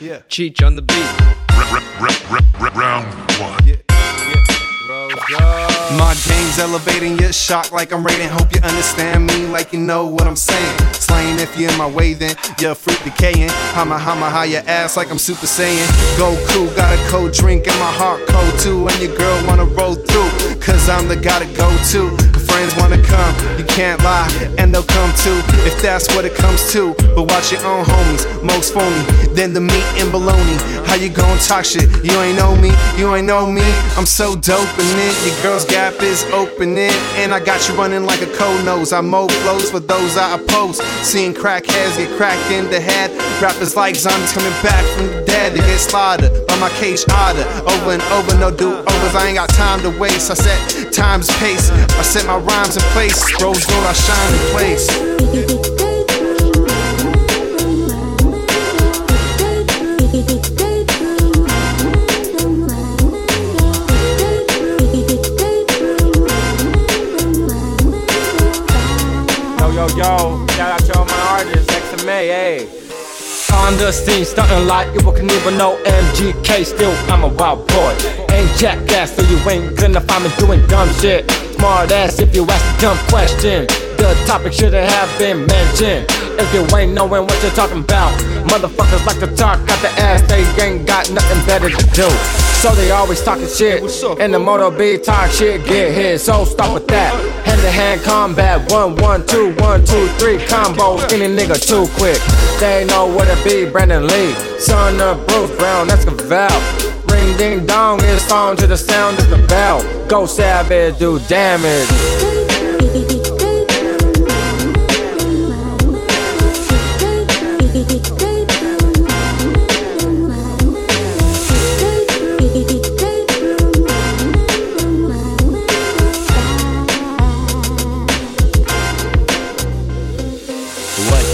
Yeah. Cheech on the beat. Round one. Yeah, yeah. My game's elevating, you're shocked like I'm rating. Hope you understand me like you know what I'm saying. Slaying if you're in my way, then you're a fruit decaying. Hama hama how your ass like I'm Super Saiyan. Goku got a cold drink in my heart cold too. And your girl wanna roll through, cause I'm the guy to go to. Friends wanna come, you can't lie, and they'll come too if that's what it comes to. But watch your own homies, most phony then the meat and bologna. How you gon' talk shit? You ain't know me, you ain't know me. I'm so dope in it. Your girl's gap is opening, and I got you running like a cold nose. I mow flows for those I oppose. Seeing crackheads get cracked in the head. Rappers like zombies coming back from the dead slaughtered by my cage otter. Over and over, no do overs. I ain't got time to waste. I set time's pace. I set my rhymes in place. Rose gold, I shine in place. Yo, yo, yo, shout out to all my artists, XMA, hey. On the scene, stunting like Evel Knievel, no MGK, still I'm a wild boy. Ain't jackass, so you ain't gonna find me doing dumb shit. Smart ass if you ask a dumb question. The topic shouldn't have been mentioned. If you ain't knowing what you're talking about, motherfuckers like to talk out the ass, they ain't got nothing better to do. So they always talking shit. And the moto be talk shit, get hit. So stop with that. Hand to hand combat, one, one, two, one, two, three combo. Any nigga too quick. They know what it be, Brandon Lee. Son of Bruce Brown, that's a valve. Ring ding dong, it's on to the sound of the bell. Go savage, do damage.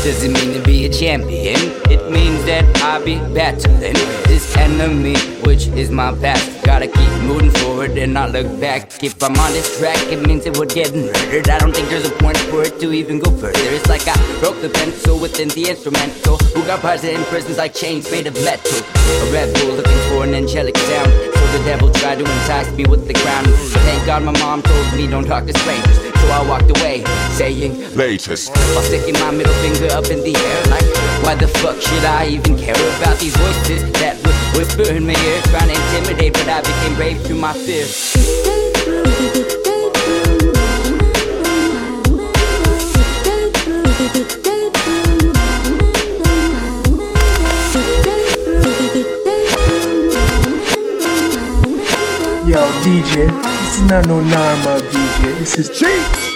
What does it mean to be a champion? It means that I be battling this enemy, which is my past. Gotta keep moving forward and not look back. If I'm on this track, it means that we're getting murdered. I don't think there's a point for it to even go further. It's like I broke the pencil within the instrumental. Who got bars in prisons like chains made of metal? A red bull looking for an angelic sound. So the devil tried to entice me with the crown. Thank God my mom told me don't talk to strangers. So I walked away, saying, Latest. while sticking my middle finger up in the air like why the fuck should I even care about these voices that would whisper in my ear? Trying to intimidate but I became brave through my fear. Yo, DJ, this is not no normal DJ. This is Cheech.